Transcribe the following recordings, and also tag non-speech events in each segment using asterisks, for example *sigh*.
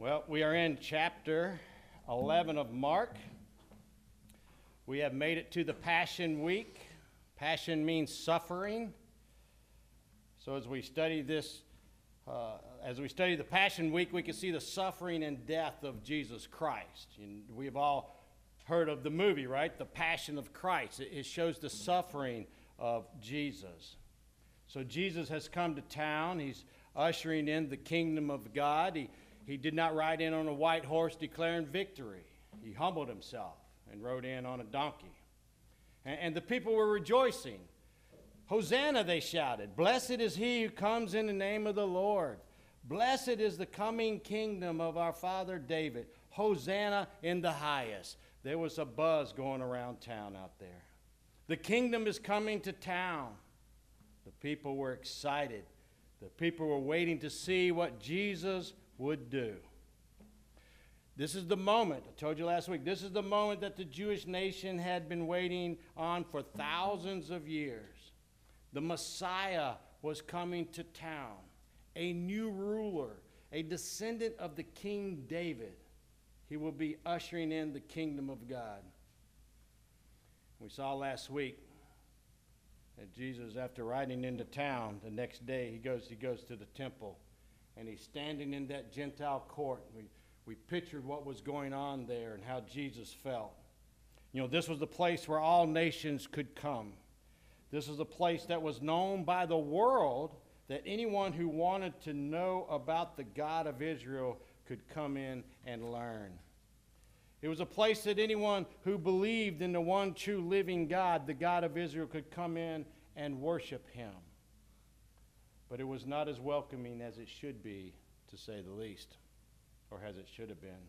Well, we are in chapter 11 of Mark. We have made it to the Passion Week. Passion means suffering. So as we study this, uh, as we study the Passion Week, we can see the suffering and death of Jesus Christ. And we've all heard of the movie, right? The Passion of Christ. It, shows the suffering of Jesus. So Jesus has come to town. He's ushering in the kingdom of God. He, he did not ride in on a white horse declaring victory. He humbled himself and rode in on a donkey. And, and the people were rejoicing. Hosanna, they shouted. Blessed is he who comes in the name of the Lord. Blessed is the coming kingdom of our father David. Hosanna in the highest. There was a buzz going around town out there. The kingdom is coming to town. The people were excited. The people were waiting to see what Jesus would do. This is the moment, I told you last week, this is the moment that the Jewish nation had been waiting on for thousands of years. The Messiah was coming to town, a new ruler, a descendant of the King David. He will be ushering in the kingdom of God. We saw last week that Jesus, after riding into town the next day, he goes, he goes to the temple and he's standing in that Gentile court. We, we pictured what was going on there and how Jesus felt. You know, this was the place where all nations could come. This was a place that was known by the world that anyone who wanted to know about the God of Israel could come in and learn. It was a place that anyone who believed in the one true living God, the God of Israel, could come in and worship him. But it was not as welcoming as it should be, to say the least, or as it should have been.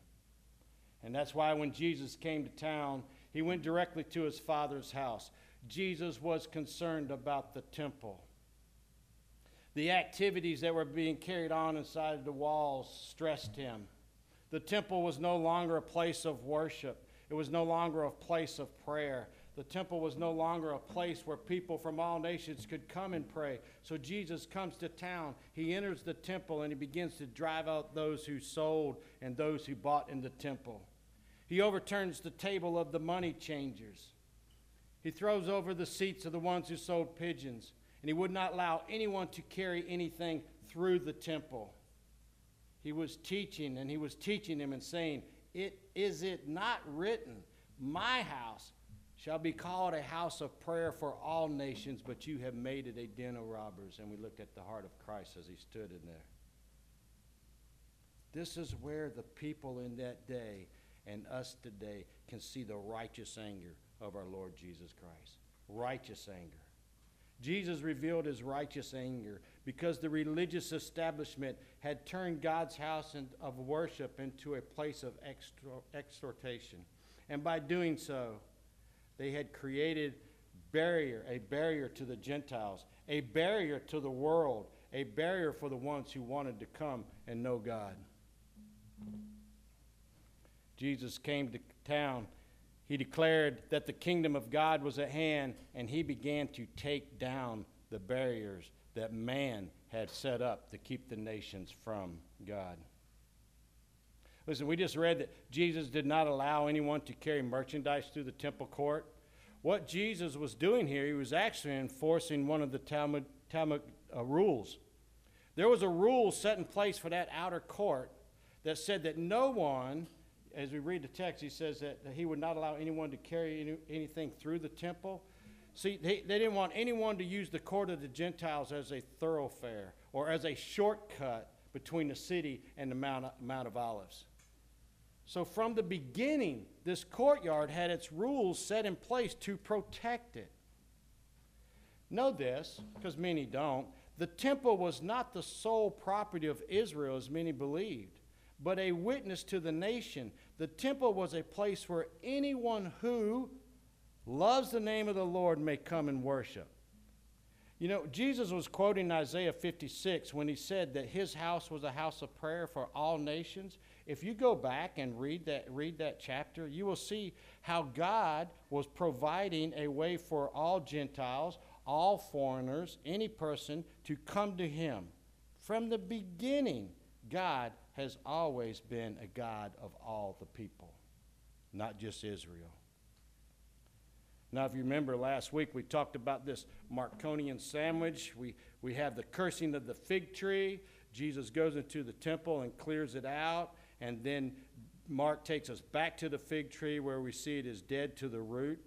And that's why when Jesus came to town, he went directly to his father's house. Jesus was concerned about the temple. The activities that were being carried on inside the walls stressed him. The temple was no longer a place of worship, it was no longer a place of prayer. The temple was no longer a place where people from all nations could come and pray. So Jesus comes to town. He enters the temple and he begins to drive out those who sold and those who bought in the temple. He overturns the table of the money changers. He throws over the seats of the ones who sold pigeons. And he would not allow anyone to carry anything through the temple he was teaching, and he was teaching them and saying, it, Is it not written, My house shall be called a house of prayer for all nations, but you have made it a den of robbers? And we looked at the heart of Christ as he stood in there. This is where the people in that day and us today can see the righteous anger of our Lord Jesus Christ. Righteous anger. Jesus revealed his righteous anger because the religious establishment had turned God's house of worship into a place of exhortation. And by doing so, they had created barrier, a barrier to the Gentiles, a barrier to the world, a barrier for the ones who wanted to come and know God. Jesus came to town he declared that the kingdom of God was at hand, and he began to take down the barriers that man had set up to keep the nations from God. Listen, we just read that Jesus did not allow anyone to carry merchandise through the temple court. What Jesus was doing here, he was actually enforcing one of the Talmud, Talmud uh, rules. There was a rule set in place for that outer court that said that no one as we read the text, he says that he would not allow anyone to carry any, anything through the temple. See, they, they didn't want anyone to use the court of the Gentiles as a thoroughfare or as a shortcut between the city and the Mount, Mount of Olives. So, from the beginning, this courtyard had its rules set in place to protect it. Know this, because many don't. The temple was not the sole property of Israel, as many believed but a witness to the nation. The temple was a place where anyone who loves the name of the Lord may come and worship. You know, Jesus was quoting Isaiah 56 when he said that his house was a house of prayer for all nations. If you go back and read that, read that chapter, you will see how God was providing a way for all Gentiles, all foreigners, any person to come to him. From the beginning, God has always been a God of all the people, not just Israel. Now, if you remember last week, we talked about this Marconian sandwich. We, we have the cursing of the fig tree. Jesus goes into the temple and clears it out. And then Mark takes us back to the fig tree where we see it is dead to the root.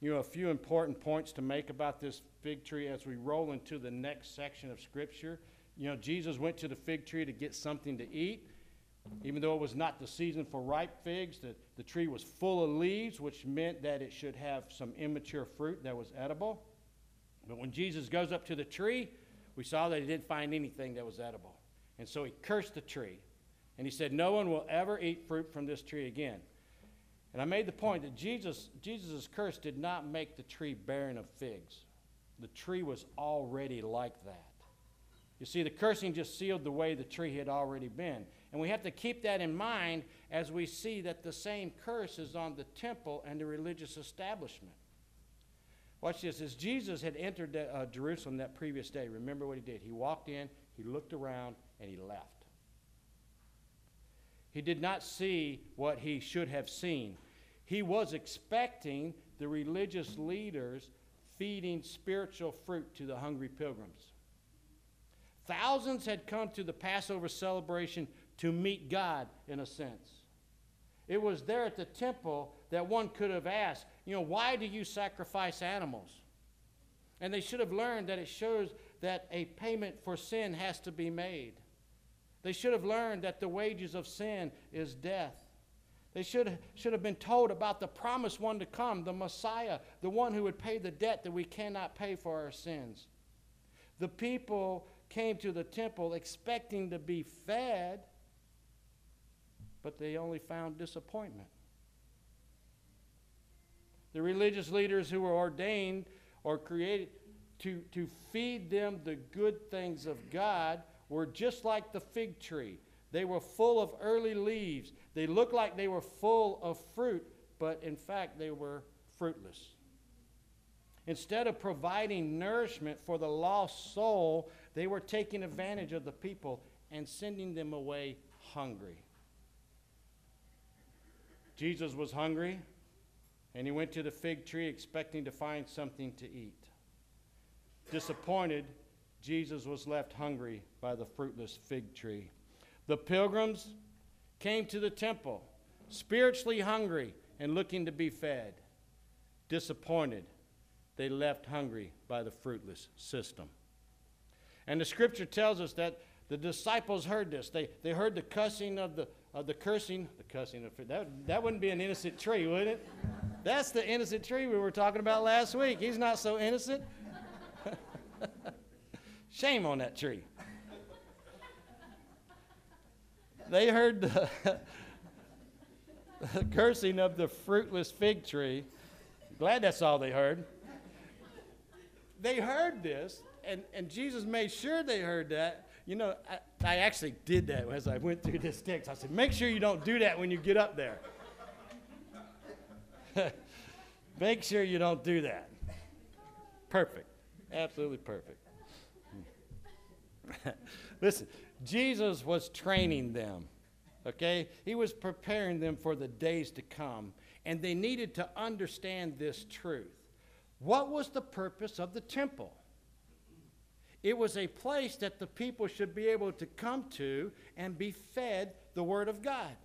You know, a few important points to make about this fig tree as we roll into the next section of Scripture. You know, Jesus went to the fig tree to get something to eat. Even though it was not the season for ripe figs, the, the tree was full of leaves, which meant that it should have some immature fruit that was edible. But when Jesus goes up to the tree, we saw that he didn't find anything that was edible. And so he cursed the tree. And he said, No one will ever eat fruit from this tree again. And I made the point that Jesus, Jesus' curse did not make the tree barren of figs. The tree was already like that. You see, the cursing just sealed the way the tree had already been. And we have to keep that in mind as we see that the same curse is on the temple and the religious establishment. Watch this. As Jesus had entered uh, Jerusalem that previous day, remember what he did? He walked in, he looked around, and he left. He did not see what he should have seen. He was expecting the religious leaders feeding spiritual fruit to the hungry pilgrims. Thousands had come to the Passover celebration to meet God, in a sense. It was there at the temple that one could have asked, you know, why do you sacrifice animals? And they should have learned that it shows that a payment for sin has to be made. They should have learned that the wages of sin is death. They should, should have been told about the promised one to come, the Messiah, the one who would pay the debt that we cannot pay for our sins. The people came to the temple expecting to be fed, but they only found disappointment. The religious leaders who were ordained or created to, to feed them the good things of God were just like the fig tree. They were full of early leaves. They looked like they were full of fruit, but in fact, they were fruitless. Instead of providing nourishment for the lost soul, they were taking advantage of the people and sending them away hungry. Jesus was hungry, and he went to the fig tree expecting to find something to eat. Disappointed, Jesus was left hungry by the fruitless fig tree. The pilgrims came to the temple, spiritually hungry and looking to be fed. Disappointed, they left hungry by the fruitless system. And the scripture tells us that the disciples heard this. They, they heard the cussing of the, of the cursing, the cussing of, that, that wouldn't be an innocent tree, would it? That's the innocent tree we were talking about last week. He's not so innocent. *laughs* Shame on that tree. they heard the, *laughs* the cursing of the fruitless fig tree. Glad that's all they heard. They heard this, and, and Jesus made sure they heard that. You know, I, I actually did that as I went through this text. I said, make sure you don't do that when you get up there. *laughs* make sure you don't do that. Perfect. Absolutely perfect. *laughs* Listen, Jesus was training them, okay? He was preparing them for the days to come, and they needed to understand this truth. What was the purpose of the temple? It was a place that the people should be able to come to and be fed the Word of God.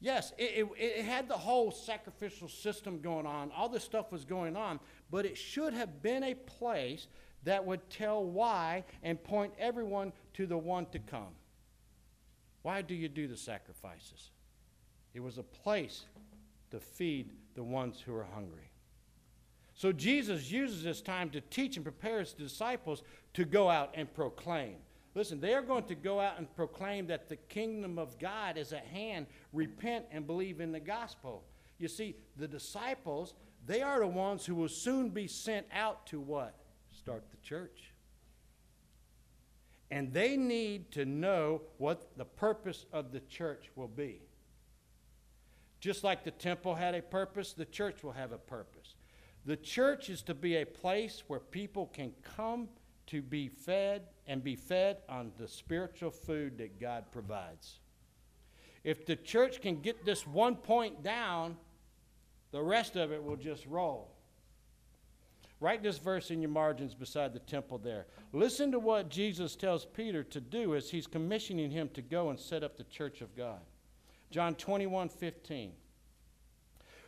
Yes, it, it, it, had the whole sacrificial system going on. All this stuff was going on, but it should have been a place that would tell why and point everyone to the one to come. Why do you do the sacrifices? It was a place to feed the ones who are hungry. So Jesus uses this time to teach and prepare his disciples to go out and proclaim. Listen, they are going to go out and proclaim that the kingdom of God is at hand. Repent and believe in the gospel. You see, the disciples, they are the ones who will soon be sent out to what? Start the church. And they need to know what the purpose of the church will be. Just like the temple had a purpose, the church will have a purpose. The church is to be a place where people can come to be fed and be fed on the spiritual food that God provides. If the church can get this one point down, the rest of it will just roll. Write this verse in your margins beside the temple there. Listen to what Jesus tells Peter to do as he's commissioning him to go and set up the church of God. John 21 15.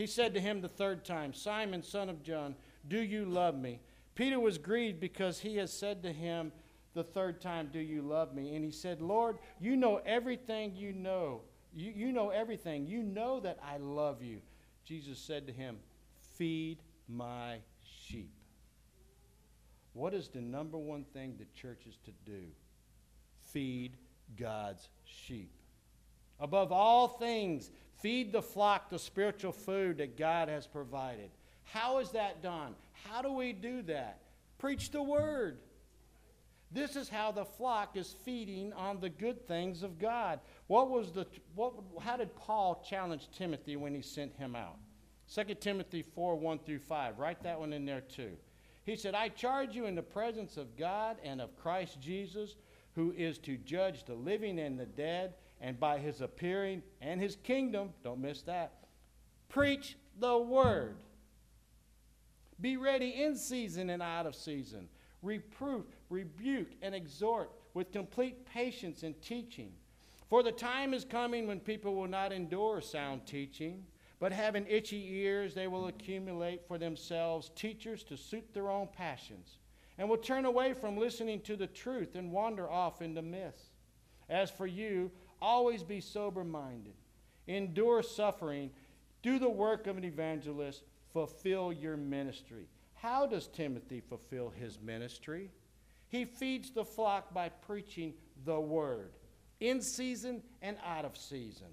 He said to him the third time, Simon, son of John, do you love me? Peter was grieved because he had said to him the third time, Do you love me? And he said, Lord, you know everything you know. You, you know everything. You know that I love you. Jesus said to him, Feed my sheep. What is the number one thing the church is to do? Feed God's sheep. Above all things, feed the flock the spiritual food that God has provided. How is that done? How do we do that? Preach the word. This is how the flock is feeding on the good things of God. What was the what how did Paul challenge Timothy when he sent him out? 2 Timothy 4, 1 through 5. Write that one in there too. He said, I charge you in the presence of God and of Christ Jesus, who is to judge the living and the dead, and by his appearing and his kingdom, don't miss that, preach the word. Be ready in season and out of season. Reproof, rebuke, and exhort with complete patience and teaching. For the time is coming when people will not endure sound teaching but having itchy ears, they will accumulate for themselves teachers to suit their own passions, and will turn away from listening to the truth and wander off into myths. As for you, always be sober minded, endure suffering, do the work of an evangelist, fulfill your ministry. How does Timothy fulfill his ministry? He feeds the flock by preaching the word, in season and out of season.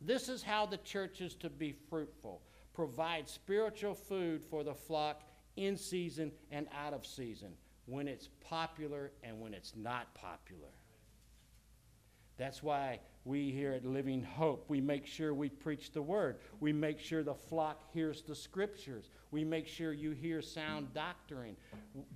This is how the church is to be fruitful provide spiritual food for the flock in season and out of season, when it's popular and when it's not popular. That's why we here at Living Hope, we make sure we preach the word. We make sure the flock hears the scriptures. We make sure you hear sound doctrine.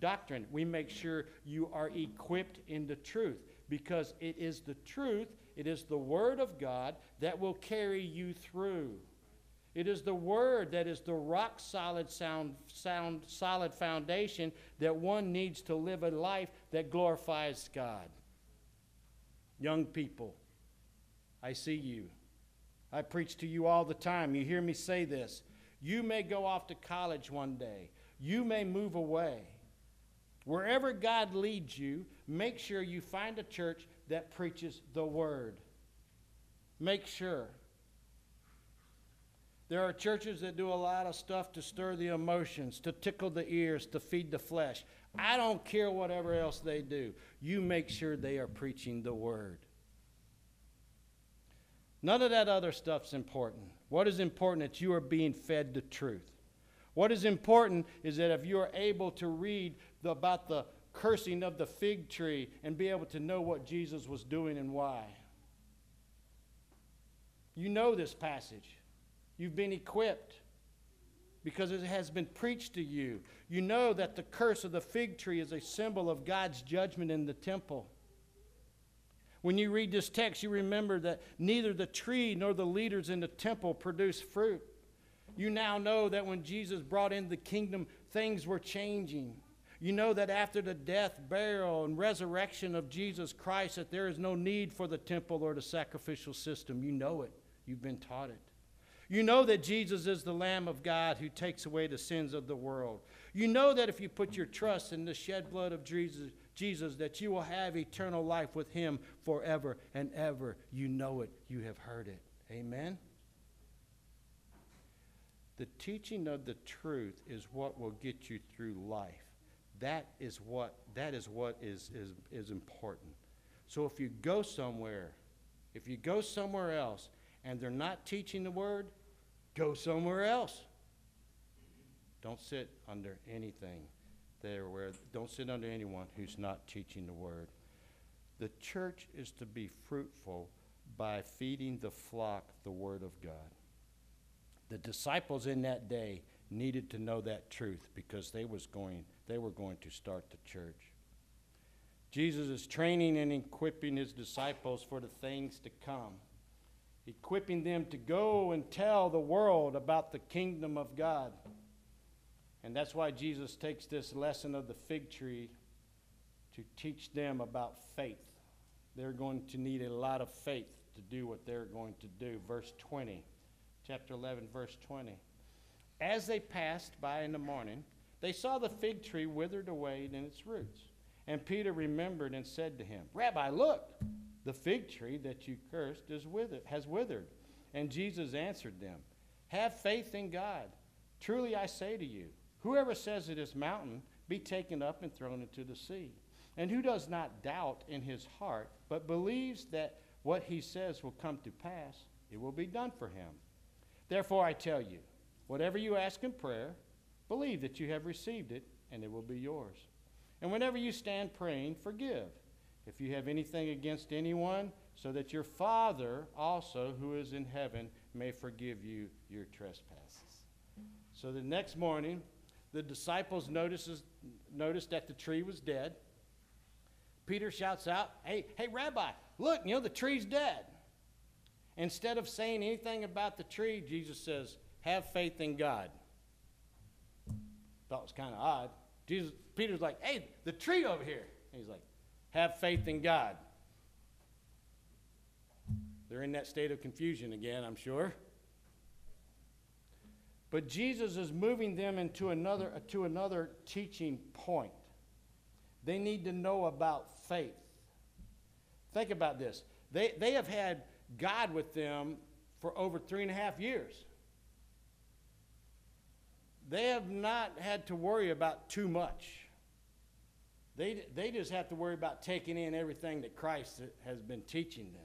Doctrine. We make sure you are equipped in the truth because it is the truth it is the Word of God that will carry you through. It is the Word that is the rock solid, sound, sound, solid foundation that one needs to live a life that glorifies God. Young people, I see you. I preach to you all the time. You hear me say this. You may go off to college one day, you may move away. Wherever God leads you, make sure you find a church that preaches the word. Make sure. There are churches that do a lot of stuff to stir the emotions, to tickle the ears, to feed the flesh. I don't care whatever else they do. You make sure they are preaching the word. None of that other stuff's important. What is important is you are being fed the truth. What is important is that if you are able to read the, about the cursing of the fig tree and be able to know what Jesus was doing and why. You know this passage. You've been equipped because it has been preached to you. You know that the curse of the fig tree is a symbol of God's judgment in the temple. When you read this text, you remember that neither the tree nor the leaders in the temple produced fruit. You now know that when Jesus brought in the kingdom, things were changing. You know that after the death, burial, and resurrection of Jesus Christ, that there is no need for the temple or the sacrificial system. You know it. You've been taught it. You know that Jesus is the Lamb of God who takes away the sins of the world. You know that if you put your trust in the shed blood of Jesus, Jesus, that you will have eternal life with him forever and ever. You know it. You have heard it. Amen. The teaching of the truth is what will get you through life. That is what, that is, what is, is, is important. So if you go somewhere, if you go somewhere else and they're not teaching the word, go somewhere else. Don't sit under anything there where, don't sit under anyone who's not teaching the word. The church is to be fruitful by feeding the flock the word of God. The disciples in that day needed to know that truth because they was going they were going to start the church. Jesus is training and equipping his disciples for the things to come, equipping them to go and tell the world about the kingdom of God. And that's why Jesus takes this lesson of the fig tree to teach them about faith. They're going to need a lot of faith to do what they're going to do. Verse 20, chapter 11, verse 20. As they passed by in the morning, they saw the fig tree withered away in its roots. And Peter remembered and said to him, Rabbi, look, the fig tree that you cursed is withered, has withered. And Jesus answered them, Have faith in God. Truly I say to you, whoever says to this mountain, Be taken up and thrown into the sea, and who does not doubt in his heart, but believes that what he says will come to pass, it will be done for him. Therefore I tell you, whatever you ask in prayer, Believe that you have received it, and it will be yours. And whenever you stand praying, forgive if you have anything against anyone, so that your Father also, who is in heaven, may forgive you your trespasses. So the next morning, the disciples notices, noticed that the tree was dead. Peter shouts out, Hey, hey, Rabbi, look, you know, the tree's dead. Instead of saying anything about the tree, Jesus says, Have faith in God. Thought it was kind of odd. Jesus, Peter's like, hey, the tree over here. And he's like, have faith in God. They're in that state of confusion again, I'm sure. But Jesus is moving them into another, to another teaching point. They need to know about faith. Think about this. They, they have had God with them for over three and a half years they have not had to worry about too much. They, they just have to worry about taking in everything that Christ has been teaching them.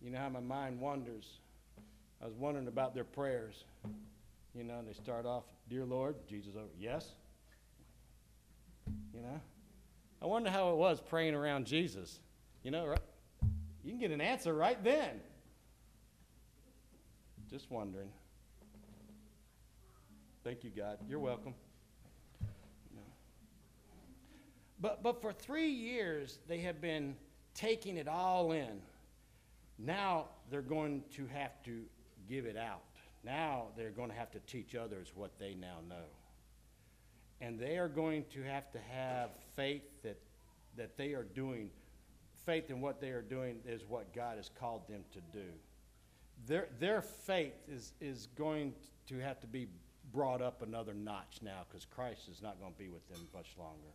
You know how my mind wanders. I was wondering about their prayers. You know, they start off, Dear Lord, Jesus over, yes? You know? I wonder how it was praying around Jesus. You know, right? You can get an answer right then. Just wondering. Thank you, God. You're welcome. But, but for three years, they have been taking it all in. Now they're going to have to give it out. Now they're going to have to teach others what they now know. And they are going to have to have faith that, that they are doing, faith in what they are doing is what God has called them to do. Their, their faith is, is going to have to be brought up another notch now because Christ is not going to be with them much longer.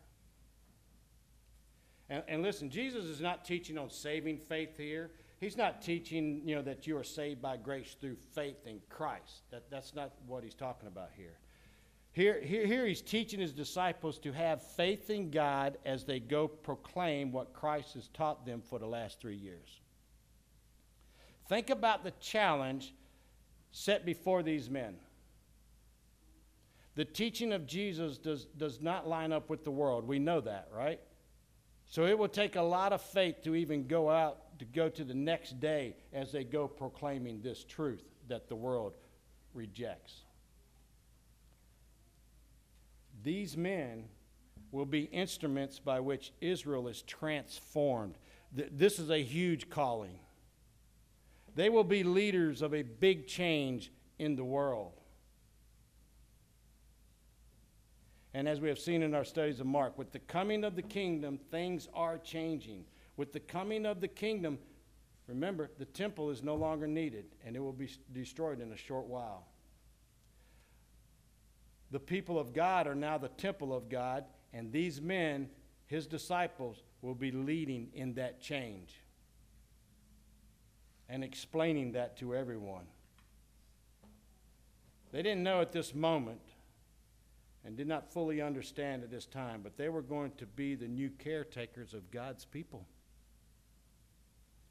And, and, listen, Jesus is not teaching on saving faith here. He's not teaching, you know, that you are saved by grace through faith in Christ. That, that's not what he's talking about here. Here, here. here he's teaching his disciples to have faith in God as they go proclaim what Christ has taught them for the last three years. Think about the challenge set before these men. The teaching of Jesus does, does not line up with the world. We know that, right? So it will take a lot of faith to even go out, to go to the next day as they go proclaiming this truth that the world rejects. These men will be instruments by which Israel is transformed. This is a huge calling. They will be leaders of a big change in the world. And as we have seen in our studies of Mark, with the coming of the kingdom, things are changing. With the coming of the kingdom, remember, the temple is no longer needed and it will be destroyed in a short while. The people of God are now the temple of God, and these men, his disciples, will be leading in that change and explaining that to everyone. They didn't know at this moment and did not fully understand at this time, but they were going to be the new caretakers of God's people.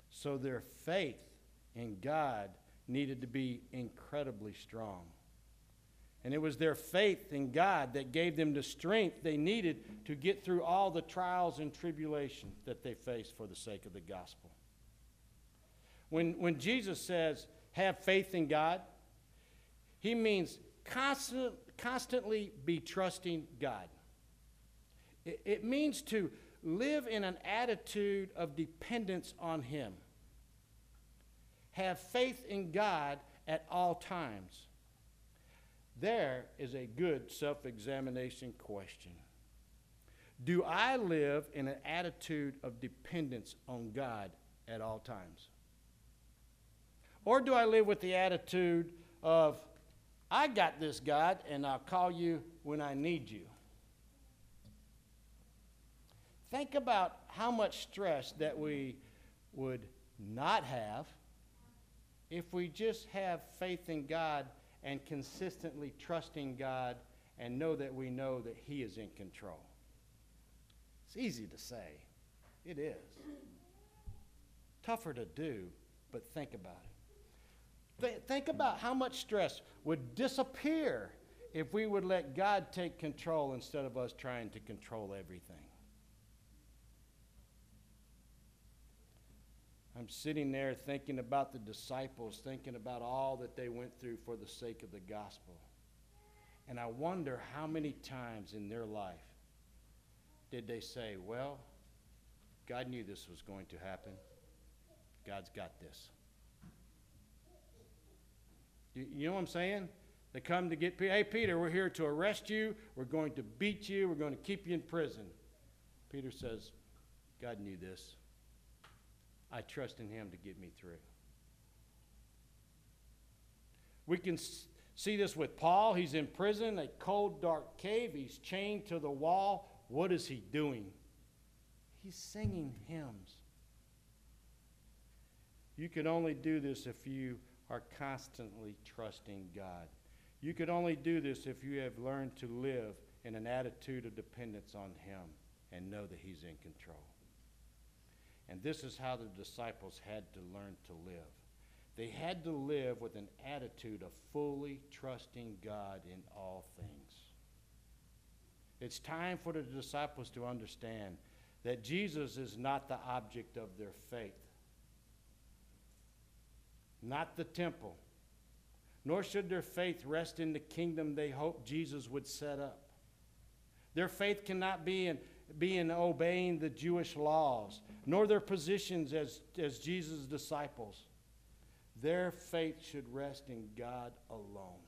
So their faith in God needed to be incredibly strong. And it was their faith in God that gave them the strength they needed to get through all the trials and tribulation that they faced for the sake of the gospel. When, when Jesus says, have faith in God, he means constant, constantly be trusting God. It, it means to live in an attitude of dependence on Him. Have faith in God at all times. There is a good self examination question. Do I live in an attitude of dependence on God at all times? Or do I live with the attitude of, I got this, God, and I'll call you when I need you? Think about how much stress that we would not have if we just have faith in God and consistently trusting God and know that we know that He is in control. It's easy to say, it is. Tougher to do, but think about it. Th- think about how much stress would disappear if we would let God take control instead of us trying to control everything. I'm sitting there thinking about the disciples, thinking about all that they went through for the sake of the gospel. And I wonder how many times in their life did they say, Well, God knew this was going to happen. God's got this. You, you know what I'm saying? They come to get, hey, Peter, we're here to arrest you. We're going to beat you. We're going to keep you in prison. Peter says, God knew this. I trust in him to get me through. We can see this with Paul. He's in prison, a cold, dark cave. He's chained to the wall. What is he doing? He's singing hymns. You can only do this if you are constantly trusting God. You could only do this if you have learned to live in an attitude of dependence on Him and know that He's in control. And this is how the disciples had to learn to live. They had to live with an attitude of fully trusting God in all things. It's time for the disciples to understand that Jesus is not the object of their faith not the temple. Nor should their faith rest in the kingdom they hoped Jesus would set up. Their faith cannot be in, be in obeying the Jewish laws, nor their positions as, as Jesus' disciples. Their faith should rest in God alone.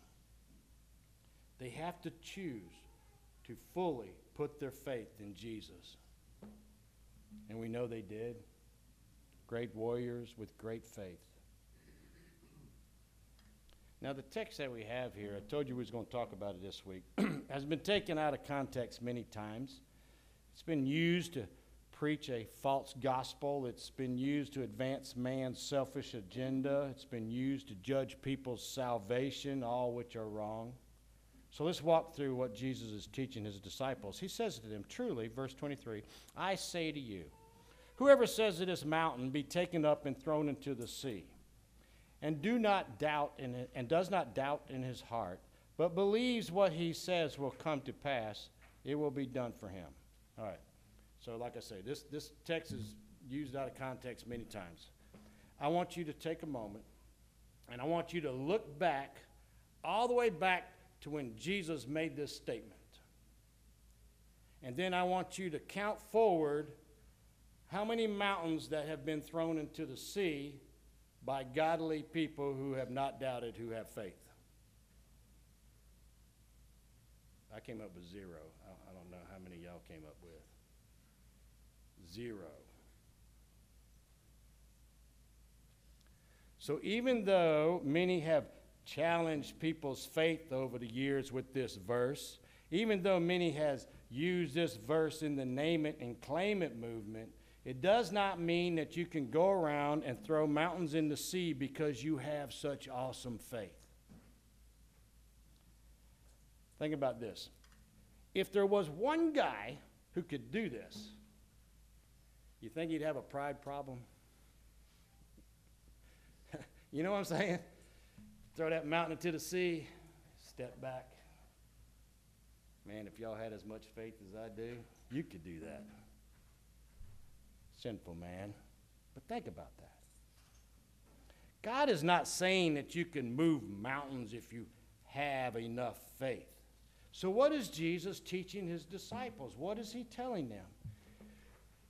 They have to choose to fully put their faith in Jesus. And we know they did. Great warriors with great faith. Now, the text that we have here, I told you we was going to talk about it this week, *clears throat* has been taken out of context many times. It's been used to preach a false gospel. It's been used to advance man's selfish agenda. It's been used to judge people's salvation, all which are wrong. So let's walk through what Jesus is teaching his disciples. He says to them, Truly, verse 23, I say to you, whoever says to this mountain, Be taken up and thrown into the sea and do not doubt in it, and does not doubt in his heart, but believes what he says will come to pass, it will be done for him. All right. So, like I say, this, this text is used out of context many times. I want you to take a moment and I want you to look back, all the way back to when Jesus made this statement. And then I want you to count forward how many mountains that have been thrown into the sea by godly people who have not doubted, who have faith. I came up with zero. I don't know how many y'all came up with. Zero. So even though many have challenged people's faith over the years with this verse, even though many has used this verse in the name it and claim it movement, it does not mean that you can go around and throw mountains in the sea because you have such awesome faith. Think about this. if there was one guy who could do this, you think he'd have a pride problem? *laughs* you know what I'm saying? Throw that mountain into the sea, step back. Man, if y'all had as much faith as I do, you could do that. Sinful man. But think about that. God is not saying that you can move mountains if you have enough faith. So, what is Jesus teaching his disciples? What is he telling them?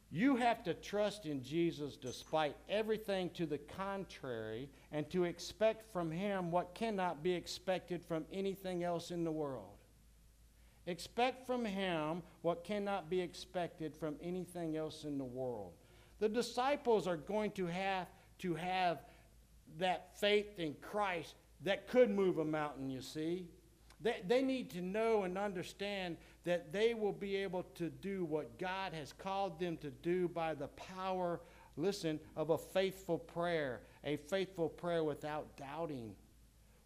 You have to trust in Jesus despite everything to the contrary and to expect from him what cannot be expected from anything else in the world. Expect from him what cannot be expected from anything else in the world. The disciples are going to have to have that faith in Christ that could move a mountain, you see. They, they need to know and understand that they will be able to do what God has called them to do by the power, listen, of a faithful prayer, a faithful prayer without doubting.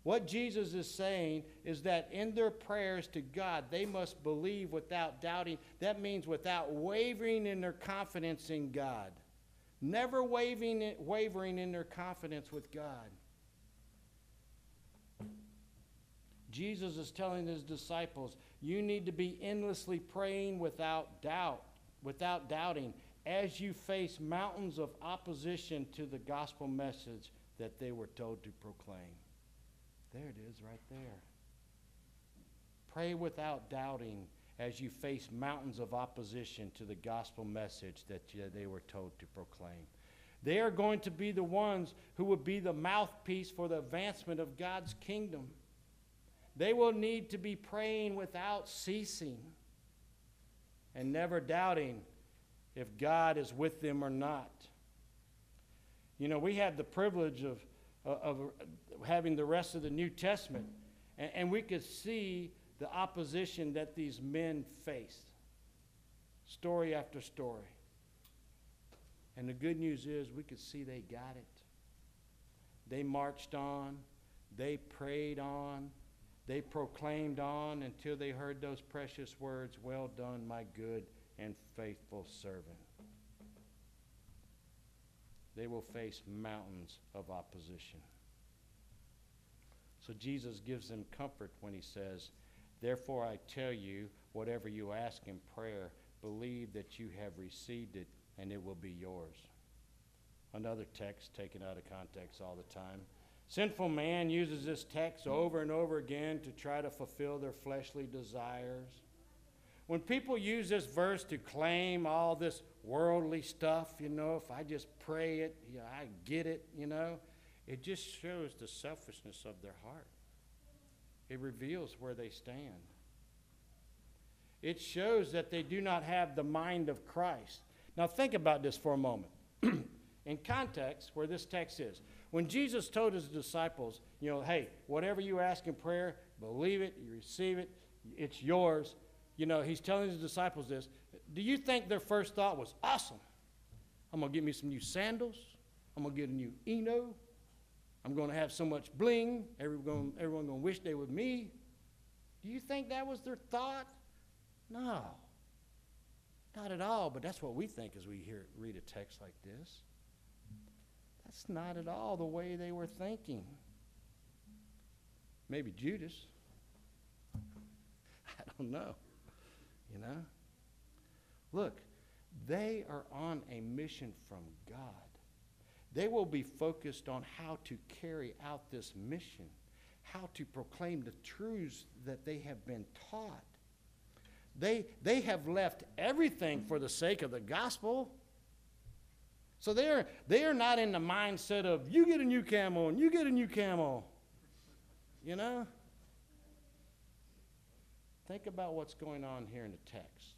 What Jesus is saying is that in their prayers to God, they must believe without doubting. That means without wavering in their confidence in God. Never wavering, wavering in their confidence with God. Jesus is telling his disciples, you need to be endlessly praying without doubt, without doubting, as you face mountains of opposition to the gospel message that they were told to proclaim. There it is, right there. Pray without doubting as you face mountains of opposition to the gospel message that they were told to proclaim. They are going to be the ones who will be the mouthpiece for the advancement of God's kingdom. They will need to be praying without ceasing and never doubting if God is with them or not. You know, we had the privilege of, of having the rest of the New Testament, and, and we could see the opposition that these men faced, story after story. And the good news is we could see they got it. They marched on, they prayed on, they proclaimed on until they heard those precious words Well done, my good and faithful servant. They will face mountains of opposition. So Jesus gives them comfort when he says, Therefore I tell you, whatever you ask in prayer, believe that you have received it and it will be yours. Another text taken out of context all the time. Sinful man uses this text over and over again to try to fulfill their fleshly desires. When people use this verse to claim all this worldly stuff, you know, if I just pray it, you know, I get it, you know, it just shows the selfishness of their heart. It reveals where they stand. It shows that they do not have the mind of Christ. Now, think about this for a moment. *clears throat* in context, where this text is, when Jesus told his disciples, you know, hey, whatever you ask in prayer, believe it, you receive it, it's yours. You know, he's telling his disciples this. Do you think their first thought was, awesome, I'm going to get me some new sandals, I'm going to get a new Eno, I'm going to have so much bling, everyone, everyone going to wish they were me? Do you think that was their thought? No. Not at all, but that's what we think as we hear, read a text like this. That's not at all the way they were thinking. Maybe Judas. *laughs* I don't know. You know? Look, they are on a mission from God. They will be focused on how to carry out this mission, how to proclaim the truths that they have been taught. They, they have left everything for the sake of the gospel. So they're, they're not in the mindset of, you get a new camel and you get a new camel. You know? Think about what's going on here in the text.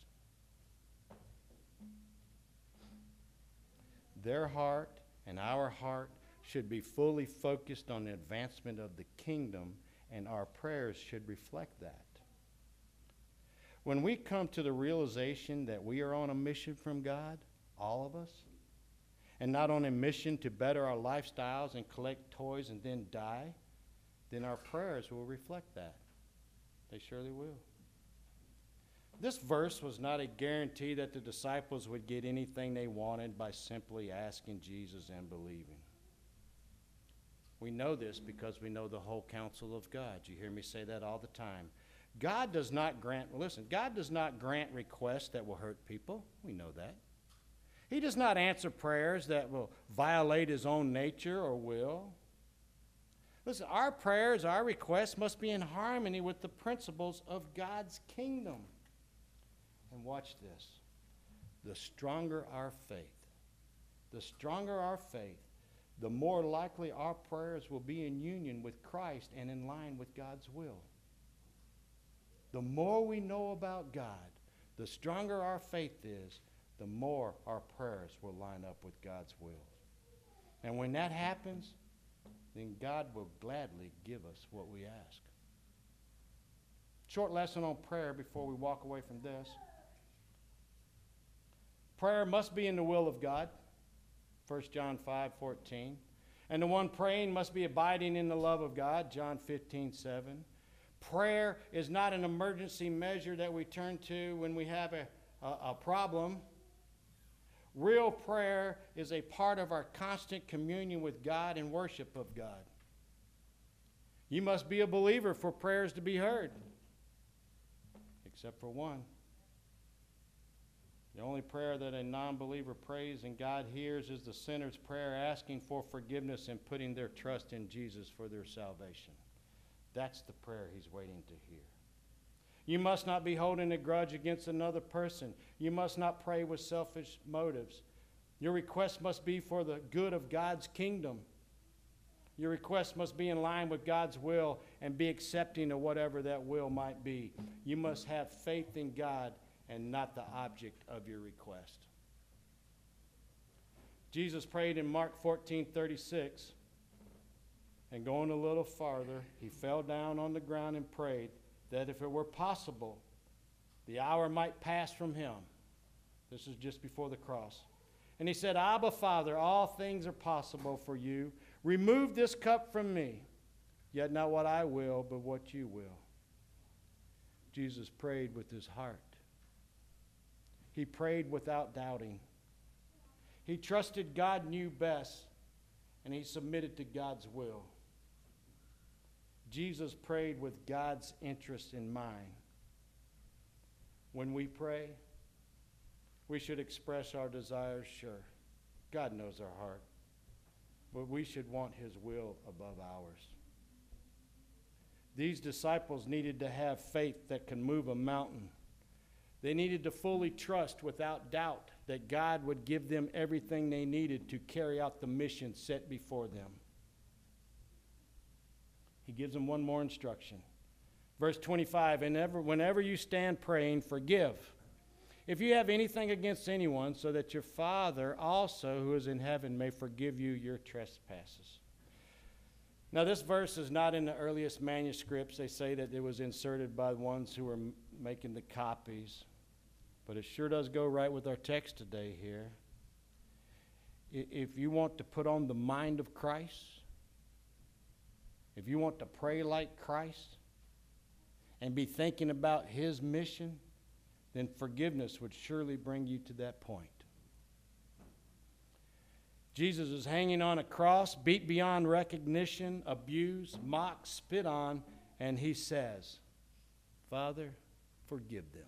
Their heart and our heart should be fully focused on the advancement of the kingdom, and our prayers should reflect that. When we come to the realization that we are on a mission from God, all of us, and not on a mission to better our lifestyles and collect toys and then die, then our prayers will reflect that. They surely will. This verse was not a guarantee that the disciples would get anything they wanted by simply asking Jesus and believing. We know this because we know the whole counsel of God. You hear me say that all the time. God does not grant, listen, God does not grant requests that will hurt people. We know that. He does not answer prayers that will violate his own nature or will. Listen, our prayers, our requests must be in harmony with the principles of God's kingdom. And watch this the stronger our faith, the stronger our faith, the more likely our prayers will be in union with Christ and in line with God's will. The more we know about God, the stronger our faith is, the more our prayers will line up with God's will. And when that happens, then God will gladly give us what we ask. Short lesson on prayer before we walk away from this. Prayer must be in the will of God. 1 John 5 14. And the one praying must be abiding in the love of God. John 15 7. Prayer is not an emergency measure that we turn to when we have a, a, a problem. Real prayer is a part of our constant communion with God and worship of God. You must be a believer for prayers to be heard, except for one. The only prayer that a non believer prays and God hears is the sinner's prayer asking for forgiveness and putting their trust in Jesus for their salvation. That's the prayer he's waiting to hear. You must not be holding a grudge against another person. You must not pray with selfish motives. Your request must be for the good of God's kingdom. Your request must be in line with God's will and be accepting of whatever that will might be. You must have faith in God and not the object of your request. Jesus prayed in Mark 14 36, and going a little farther, he fell down on the ground and prayed that if it were possible, the hour might pass from him. This is just before the cross. And he said, Abba, Father, all things are possible for you. Remove this cup from me, yet not what I will, but what you will. Jesus prayed with his heart. He prayed without doubting. He trusted God knew best, and he submitted to God's will. Jesus prayed with God's interest in mind. When we pray, we should express our desires, sure. God knows our heart. But we should want His will above ours. These disciples needed to have faith that can move a mountain. They needed to fully trust without doubt that God would give them everything they needed to carry out the mission set before them. He gives them one more instruction. Verse 25 and ever, whenever you stand praying, forgive. If you have anything against anyone, so that your Father also, who is in heaven, may forgive you your trespasses. Now, this verse is not in the earliest manuscripts. They say that it was inserted by the ones who were making the copies. But it sure does go right with our text today here. If you want to put on the mind of Christ, if you want to pray like Christ and be thinking about his mission, then forgiveness would surely bring you to that point. Jesus is hanging on a cross, beat beyond recognition, abused, mocked, spit on, and he says, Father, forgive them,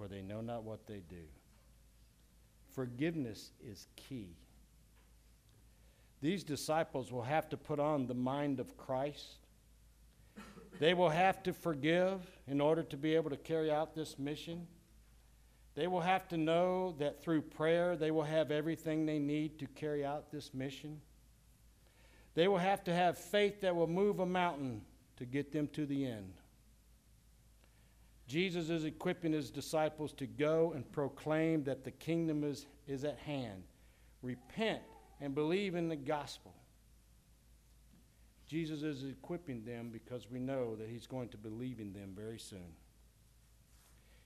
for they know not what they do. Forgiveness is key. These disciples will have to put on the mind of Christ. They will have to forgive in order to be able to carry out this mission. They will have to know that through prayer they will have everything they need to carry out this mission. They will have to have faith that will move a mountain to get them to the end. Jesus is equipping his disciples to go and proclaim that the kingdom is, is at hand. Repent and believe in the gospel. Jesus is equipping them because we know that he's going to believe in them very soon.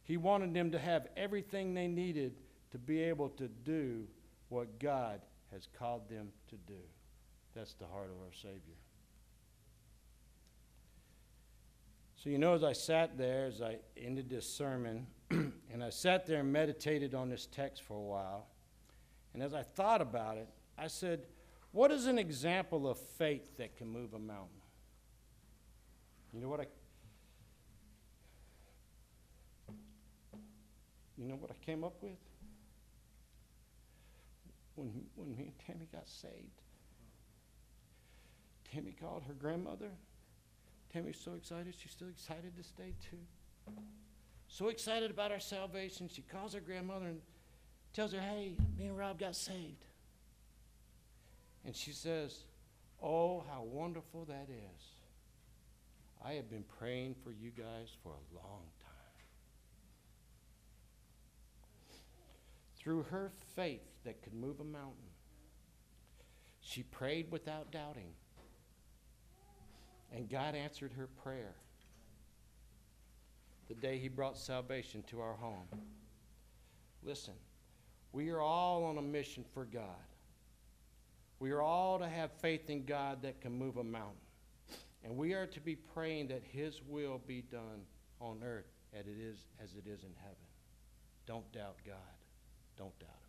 He wanted them to have everything they needed to be able to do what God has called them to do. That's the heart of our Savior. So, you know, as I sat there, as I ended this sermon, *clears throat* and I sat there and meditated on this text for a while, and as I thought about it, I said, What is an example of faith that can move a mountain? You know what I You know what I came up with? When, when me and Tammy got saved, Tammy called her grandmother. Tammy's so excited. She's still excited to stay too. So excited about our salvation. She calls her grandmother and tells her, Hey, me and Rob got saved. And she says, Oh, how wonderful that is. I have been praying for you guys for a long time. Through her faith that could move a mountain, she prayed without doubting. And God answered her prayer the day He brought salvation to our home. Listen, we are all on a mission for God. We are all to have faith in God that can move a mountain. And we are to be praying that His will be done on earth as it is, as it is in heaven. Don't doubt God. Don't doubt it.